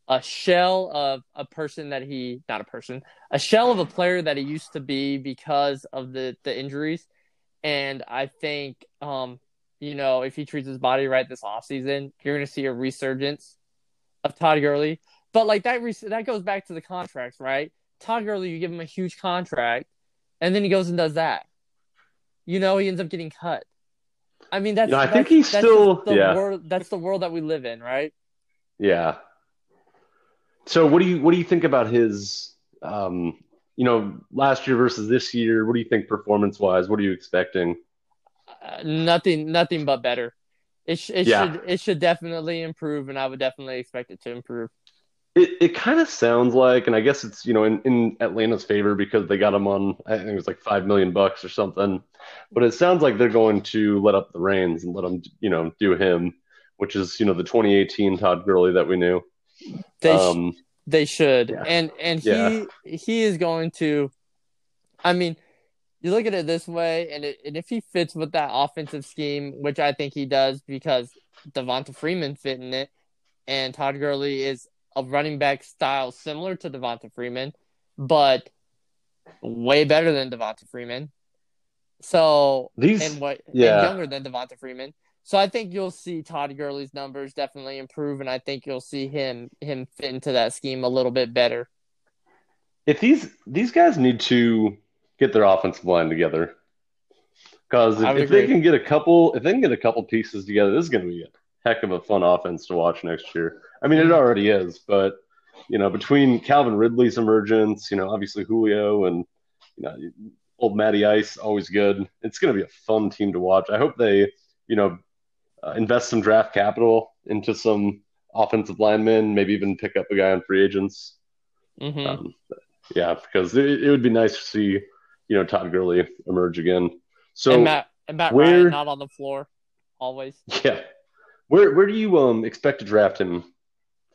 a shell of a person that he not a person a shell of a player that he used to be because of the the injuries and i think um you know, if he treats his body right this offseason, you're going to see a resurgence of Todd Gurley. But like that, that goes back to the contracts, right? Todd Gurley, you give him a huge contract, and then he goes and does that. You know, he ends up getting cut. I mean, that's. You know, I that's, think he's still. The yeah. World, that's the world that we live in, right? Yeah. So, what do you what do you think about his? Um, you know, last year versus this year. What do you think performance wise? What are you expecting? Nothing, nothing but better. It, sh- it yeah. should it should definitely improve, and I would definitely expect it to improve. It it kind of sounds like, and I guess it's you know in, in Atlanta's favor because they got him on I think it was like five million bucks or something, but it sounds like they're going to let up the reins and let him you know do him, which is you know the 2018 Todd Gurley that we knew. They um, sh- they should, yeah. and and he yeah. he is going to. I mean, you look at it this way, and, it, and if he fits with that offensive scheme, which I think he does because Devonta Freeman fit in it, and Todd Gurley is a running back style similar to Devonta Freeman, but way better than Devonta Freeman. So these and what yeah. and younger than Devonta Freeman. So I think you'll see Todd Gurley's numbers definitely improve, and I think you'll see him him fit into that scheme a little bit better. If these these guys need to get their offensive line together. Because if, if they can get a couple, if they can get a couple pieces together, this is going to be a heck of a fun offense to watch next year. I mean, it mm-hmm. already is, but you know, between Calvin Ridley's emergence, you know, obviously Julio and you know, old Matty Ice, always good. It's going to be a fun team to watch. I hope they, you know, uh, invest some draft capital into some offensive linemen, maybe even pick up a guy on free agents. Mm-hmm. Um, yeah, because it, it would be nice to see you know Todd Gurley emerge again. So and Matt, and Matt where, Ryan not on the floor always. Yeah, where where do you um expect to draft him,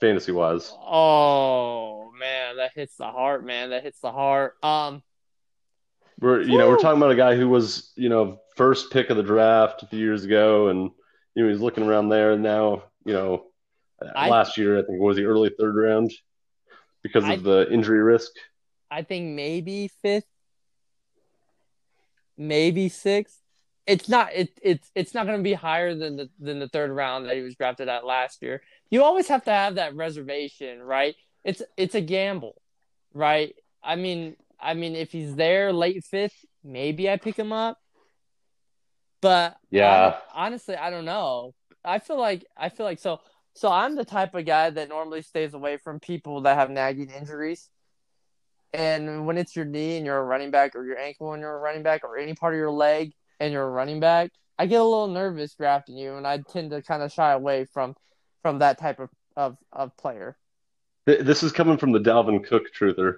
fantasy wise? Oh man, that hits the heart, man. That hits the heart. Um, we're you woo. know we're talking about a guy who was you know first pick of the draft a few years ago, and you know he's looking around there, and now you know I, last year I think was the early third round because of I, the injury risk. I think maybe fifth maybe sixth. It's not it, it's it's not going to be higher than the than the third round that he was drafted at last year. You always have to have that reservation, right? It's it's a gamble, right? I mean, I mean, if he's there late fifth, maybe I pick him up. But yeah, I, honestly, I don't know. I feel like I feel like so. So I'm the type of guy that normally stays away from people that have nagging injuries. And when it's your knee and you're a running back, or your ankle and you're a running back, or any part of your leg and you're a running back, I get a little nervous drafting you, and I tend to kind of shy away from from that type of of, of player. This is coming from the Dalvin Cook truther.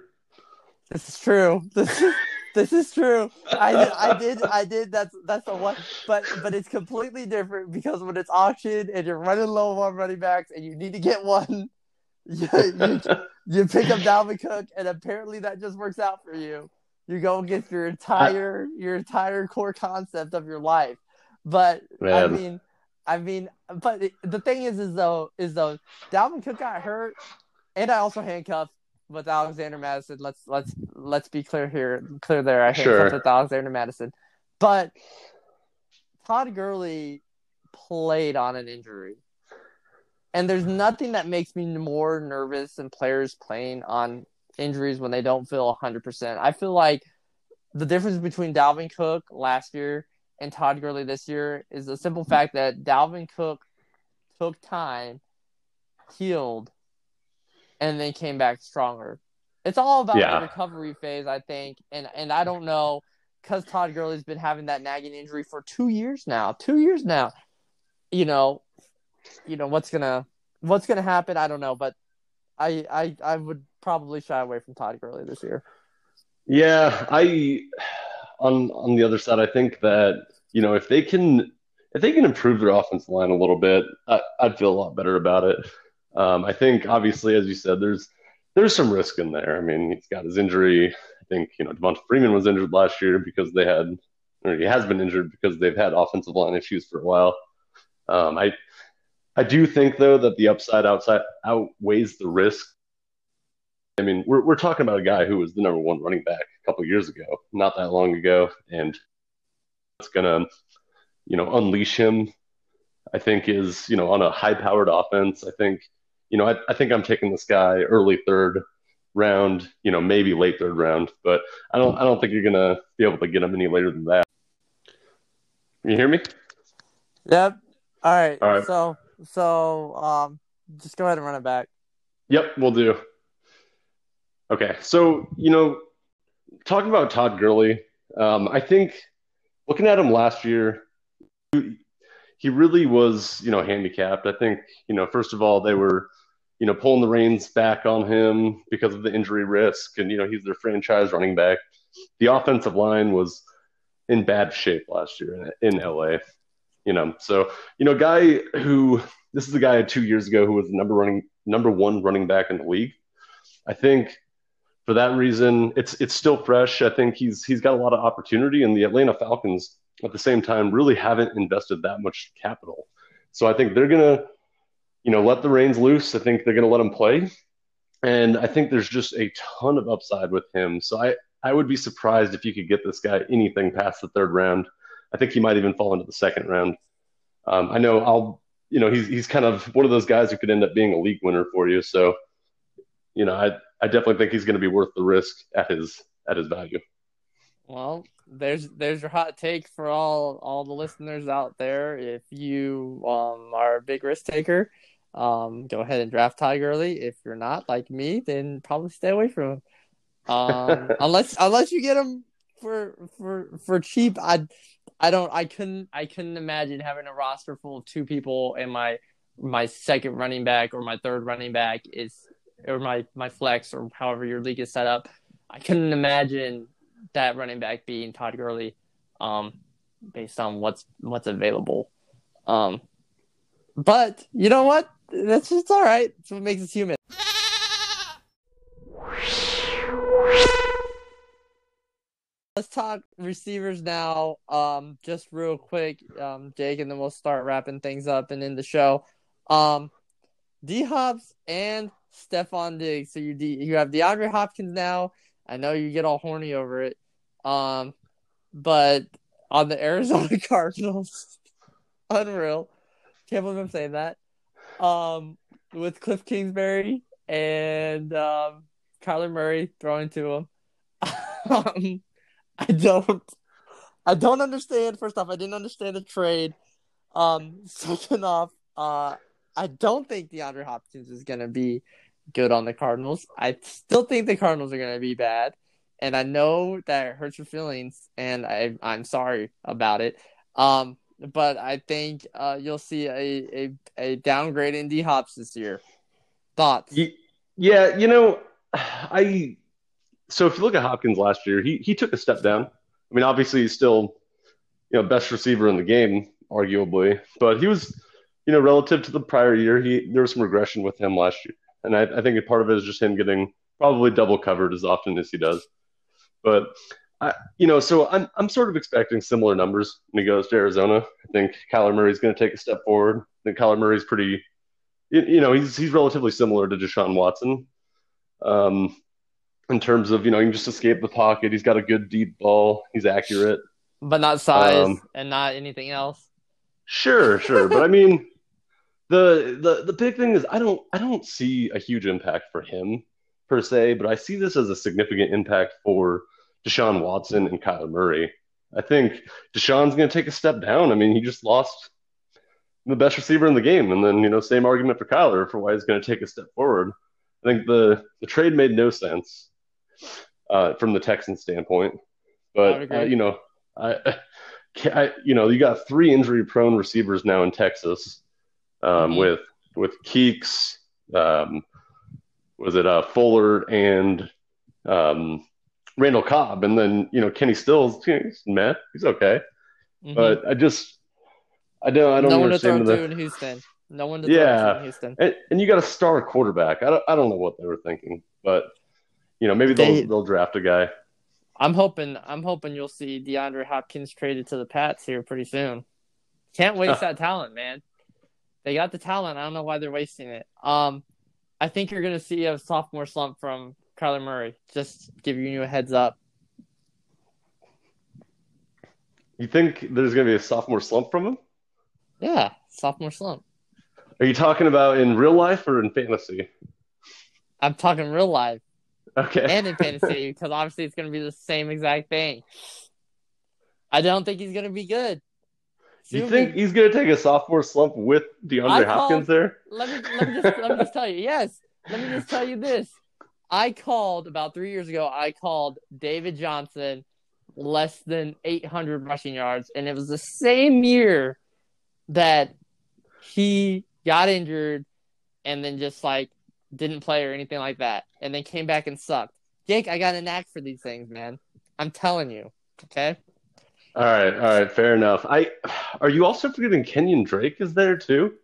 This is true. This is, this is true. I did, I did, I did. That's that's the one. But but it's completely different because when it's auction and you're running low on running backs and you need to get one, you, you, you pick up Dalvin Cook, and apparently that just works out for you. You go get your entire your entire core concept of your life. But Man. I mean, I mean, but the thing is, is though, is though, Dalvin Cook got hurt, and I also handcuffed with Alexander Mattison. Let's let's let's be clear here, clear there. I handcuffed Sure. with Alexander Mattison, but Todd Gurley played on an injury. And there's nothing that makes me more nervous than players playing on injuries when they don't feel 100%. I feel like the difference between Dalvin Cook last year and Todd Gurley this year is the simple fact that Dalvin Cook took time, healed, and then came back stronger. It's all about Yeah. the recovery phase, I think, and and I don't know because Todd Gurley's been having that nagging injury for two years now. Two years now. You know, you know what's gonna what's gonna happen. I don't know, but I I I would probably shy away from Todd Gurley this year. Yeah, I on on the other side, I think that you know if they can if they can improve their offensive line a little bit, I, I'd feel a lot better about it. Um, I think obviously, as you said, there's there's some risk in there. I mean, he's got his injury. I think you know Devonta Freeman was injured last year because they had, or he has been injured because they've had offensive line issues for a while. Um, I I do think though that the upside outside outweighs the risk. I mean, we're we're talking about a guy who was the number one running back a couple years ago, not that long ago, and it's gonna, you know, unleash him. I think is you know on a high-powered offense. I think, you know, I, I think I'm taking this guy early third round, you know, maybe late third round, but I don't I don't think you're gonna be able to get him any later than that. You hear me? Yep. All right. All right. So so um just go ahead and run it back. Yep, we'll do. Okay, so you know, talking about Todd Gurley, um, I think looking at him last year, he- really was, you know, handicapped. I think, you know, first of all, they were, you know, pulling the reins back on him because of the injury risk, and you know, he's their franchise running back. The offensive line was in bad shape last year in, in LA. You know, so you know, guy who this is a guy two years ago who was the number running number one running back in the league. I think for that reason, it's it's still fresh. I think he's he's got a lot of opportunity, and the Atlanta Falcons at the same time really haven't invested that much capital. So I think they're gonna, you know, let the reins loose. I think they're gonna let him play, and I think there's just a ton of upside with him. So I I would be surprised if you could get this guy anything past the third round. I think he might even fall into the second round. Um, I know I'll, you know, he's he's kind of one of those guys who could end up being a league winner for you. So, you know, I I definitely think he's going to be worth the risk at his at his value. Well, there's there's your hot take for all all the listeners out there. If you um are a big risk taker, um go ahead and draft Ty Gurley. If you're not like me, then probably stay away from him. Um unless unless you get him for for for cheap, I I don't I couldn't I couldn't imagine having a roster full of two people and my my second running back or my third running back is or my my flex or however your league is set up. I couldn't imagine that running back being Todd Gurley, um, based on what's what's available. Um, but you know what? That's just all right. It's what makes us human. Let's talk receivers now. Um, just real quick, um, Jake, and then we'll start wrapping things up and in the show. Um, D Hops and Stefon Diggs. So you de- you have DeAndre Hopkins now. I know you get all horny over it. Um, but on the Arizona Cardinals, unreal. Can't believe I'm saying that. Um, with Cliff Kingsbury and um, Kyler Murray throwing to him. um, I don't, I don't understand. First off, I didn't understand the trade. Um, second off, uh, I don't think DeAndre Hopkins is gonna be good on the Cardinals. I still think the Cardinals are gonna be bad, and I know that hurts your feelings, and I I'm sorry about it. Um, but I think uh, you'll see a, a a downgrade in D Hops this year. Thoughts? Yeah, you know, I so if you look at Hopkins last year, he he took a step down. I mean, obviously he's still you know best receiver in the game, arguably, but he was you know relative to the prior year, he there was some regression with him last year, and I, I think part of it is just him getting probably double covered as often as he does. But I, you know, so I'm I'm sort of expecting similar numbers when he goes to Arizona. I think Kyler Murray's going to take a step forward. I think Kyler Murray's pretty, you, you know, he's he's relatively similar to Deshaun Watson. Um, in terms of you know, he can just escape the pocket. He's got a good deep ball. He's accurate, but not size um, and not anything else. Sure, sure, but I mean, the the the big thing is I don't I don't see a huge impact for him per se, but I see this as a significant impact for Deshaun Watson and Kyler Murray. I think Deshaun's going to take a step down. I mean, he just lost the best receiver in the game, and then you know, same argument for Kyler for why he's going to take a step forward. I think the the trade made no sense uh, from the Texans standpoint, but uh, you know, I, I, you know, you got three injury prone receivers now in Texas um, mm-hmm. with with Keeks, um, was it uh, Fuller and um, Randall Cobb, and then you know Kenny Stills, you know, he's meh, he's okay, mm-hmm. but I just I don't I don't no understand one to throw the... to in Houston. No one to yeah, throw in Houston. And, and you got a star quarterback. I don't I don't know what they were thinking, but you know maybe they'll they, they'll draft a guy. I'm hoping I'm hoping you'll see DeAndre Hopkins traded to the Pats here pretty soon. Can't waste that talent, man. They got the talent. I don't know why they're wasting it. Um, I think you're gonna see a sophomore slump from Kyler Murray. Just giving you a heads up. You think there's going to be a sophomore slump from him? Yeah, sophomore slump. Are you talking about in real life or in fantasy? I'm talking real life. Okay. And in fantasy, because obviously it's going to be the same exact thing. I don't think he's going to be good. You think he's going to take a sophomore slump with DeAndre Hopkins there? Let me, let, me just, let me just tell you. Yes. Let me just tell you this. I called about three years ago. I called David Johnson less than 800 rushing yards, and it was the same year that he got injured and then just like didn't play or anything like that, and then came back and sucked. Jake, I got a knack for these things, man. I'm telling you. Okay. All right, all right, fair enough. I are you also forgetting Kenyan Drake is there too?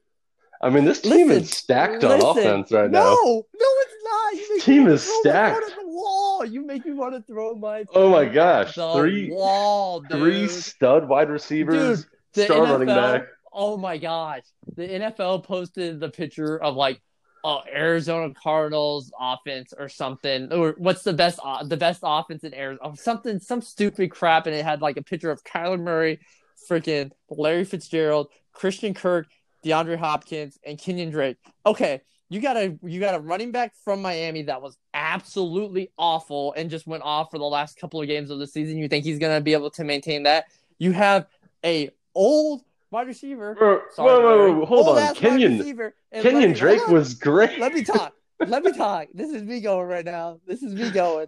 I mean, this team listen, is stacked listen, on offense right no, now. No, no, it's not. You team is stacked. The wall. You make me want to throw my. Oh my gosh! Three wall, dude. three stud wide receivers, dude, star NFL, running back. Oh my gosh! The NFL posted the picture of like uh, Arizona Cardinals offense or something, or what's the best uh, the best offense in Arizona? Oh, something some stupid crap, and it had like a picture of Kyler Murray, freaking Larry Fitzgerald, Christian Kirk, DeAndre Hopkins, and Kenyan Drake. Okay, you got a you got a running back from Miami that was absolutely awful and just went off for the last couple of games of the season. You think he's gonna be able to maintain that? You have a old wide receiver. Whoa, Sorry, whoa, whoa, whoa, hold on, Kenyan. Kenyan me, Drake was great. Let me talk. Let me talk. This is me going right now. This is me going.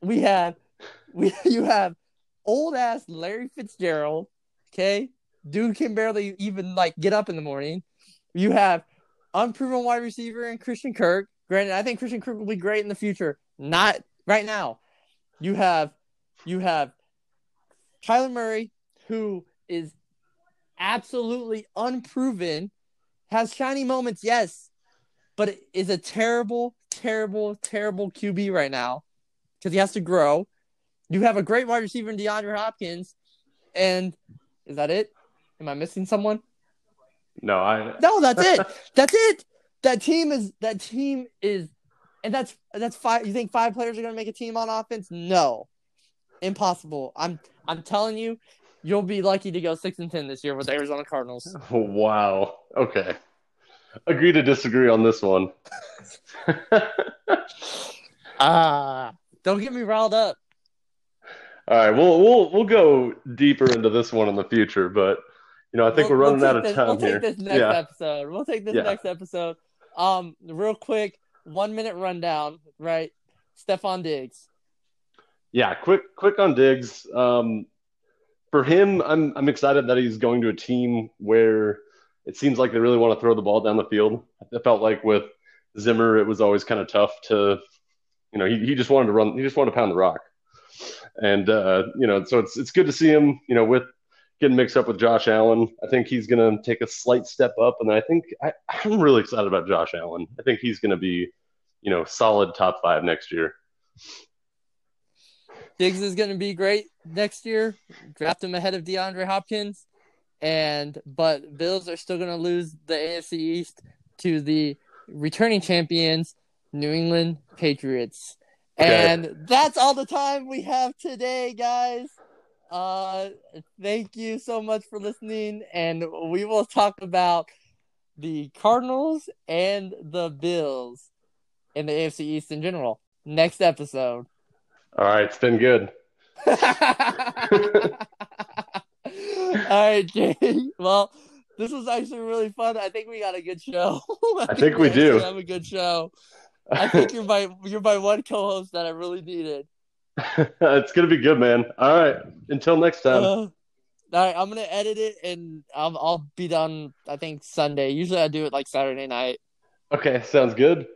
We have, we you have old ass Larry Fitzgerald. Okay, Dude can barely even like get up in the morning. You have unproven wide receiver and Christian Kirk. Granted, I think Christian Kirk will be great in the future. Not right now. You have you have Kyler Murray, who is absolutely unproven, has shiny moments, yes, but is a terrible, terrible, terrible QB right now because he has to grow. You have a great wide receiver in DeAndre Hopkins, and is that it? Am I missing someone? No, I. No, that's it. that's it. That team is. That team is. And that's that's five. You think five players are going to make a team on offense? No, impossible. I'm I'm telling you, you'll be lucky to go six and ten this year with the Arizona Cardinals. Wow. Okay. Agree to disagree on this one. Ah, uh, don't get me riled up. All right, we'll we'll we'll go deeper into this one in the future, but you know, I think we'll, we're running we'll out of this, time we'll here. We'll take this next yeah. episode. We'll take this yeah. next episode. Um, real quick, one minute rundown, right? Stefon Diggs. Yeah, quick, quick on Diggs. Um, for him, I'm I'm excited that he's going to a team where it seems like they really want to throw the ball down the field. It felt like with Zimmer, it was always kind of tough to, you know, he, he just wanted to run, he just wanted to pound the rock. And, uh, you know, so it's, it's good to see him, you know, with getting mixed up with Josh Allen. I think he's going to take a slight step up. And I think I, I'm really excited about Josh Allen. I think he's going to be, you know, solid top five next year. Diggs is going to be great next year. Draft him ahead of DeAndre Hopkins, and but Bills are still going to lose the AFC East to the returning champions, New England Patriots. And that's all the time we have today, guys. Uh, thank you so much for listening, and we will talk about the Cardinals and the Bills in the AFC East in general next episode. All right, it's been good. All right, Jay. Well, this was actually really fun. I think we got a good show. I, I think, we, we do have a good show. I think you're my you're my one co-host that I really needed. it's gonna be good, man. All right, until next time. Uh, all right, I'm gonna edit it and I'll I'll be done. I think Sunday. Usually I do it like Saturday night. Okay, sounds good.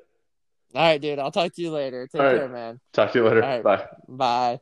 All right, dude. I'll talk to you later. Take care, man. Talk to you later. Bye. Bye.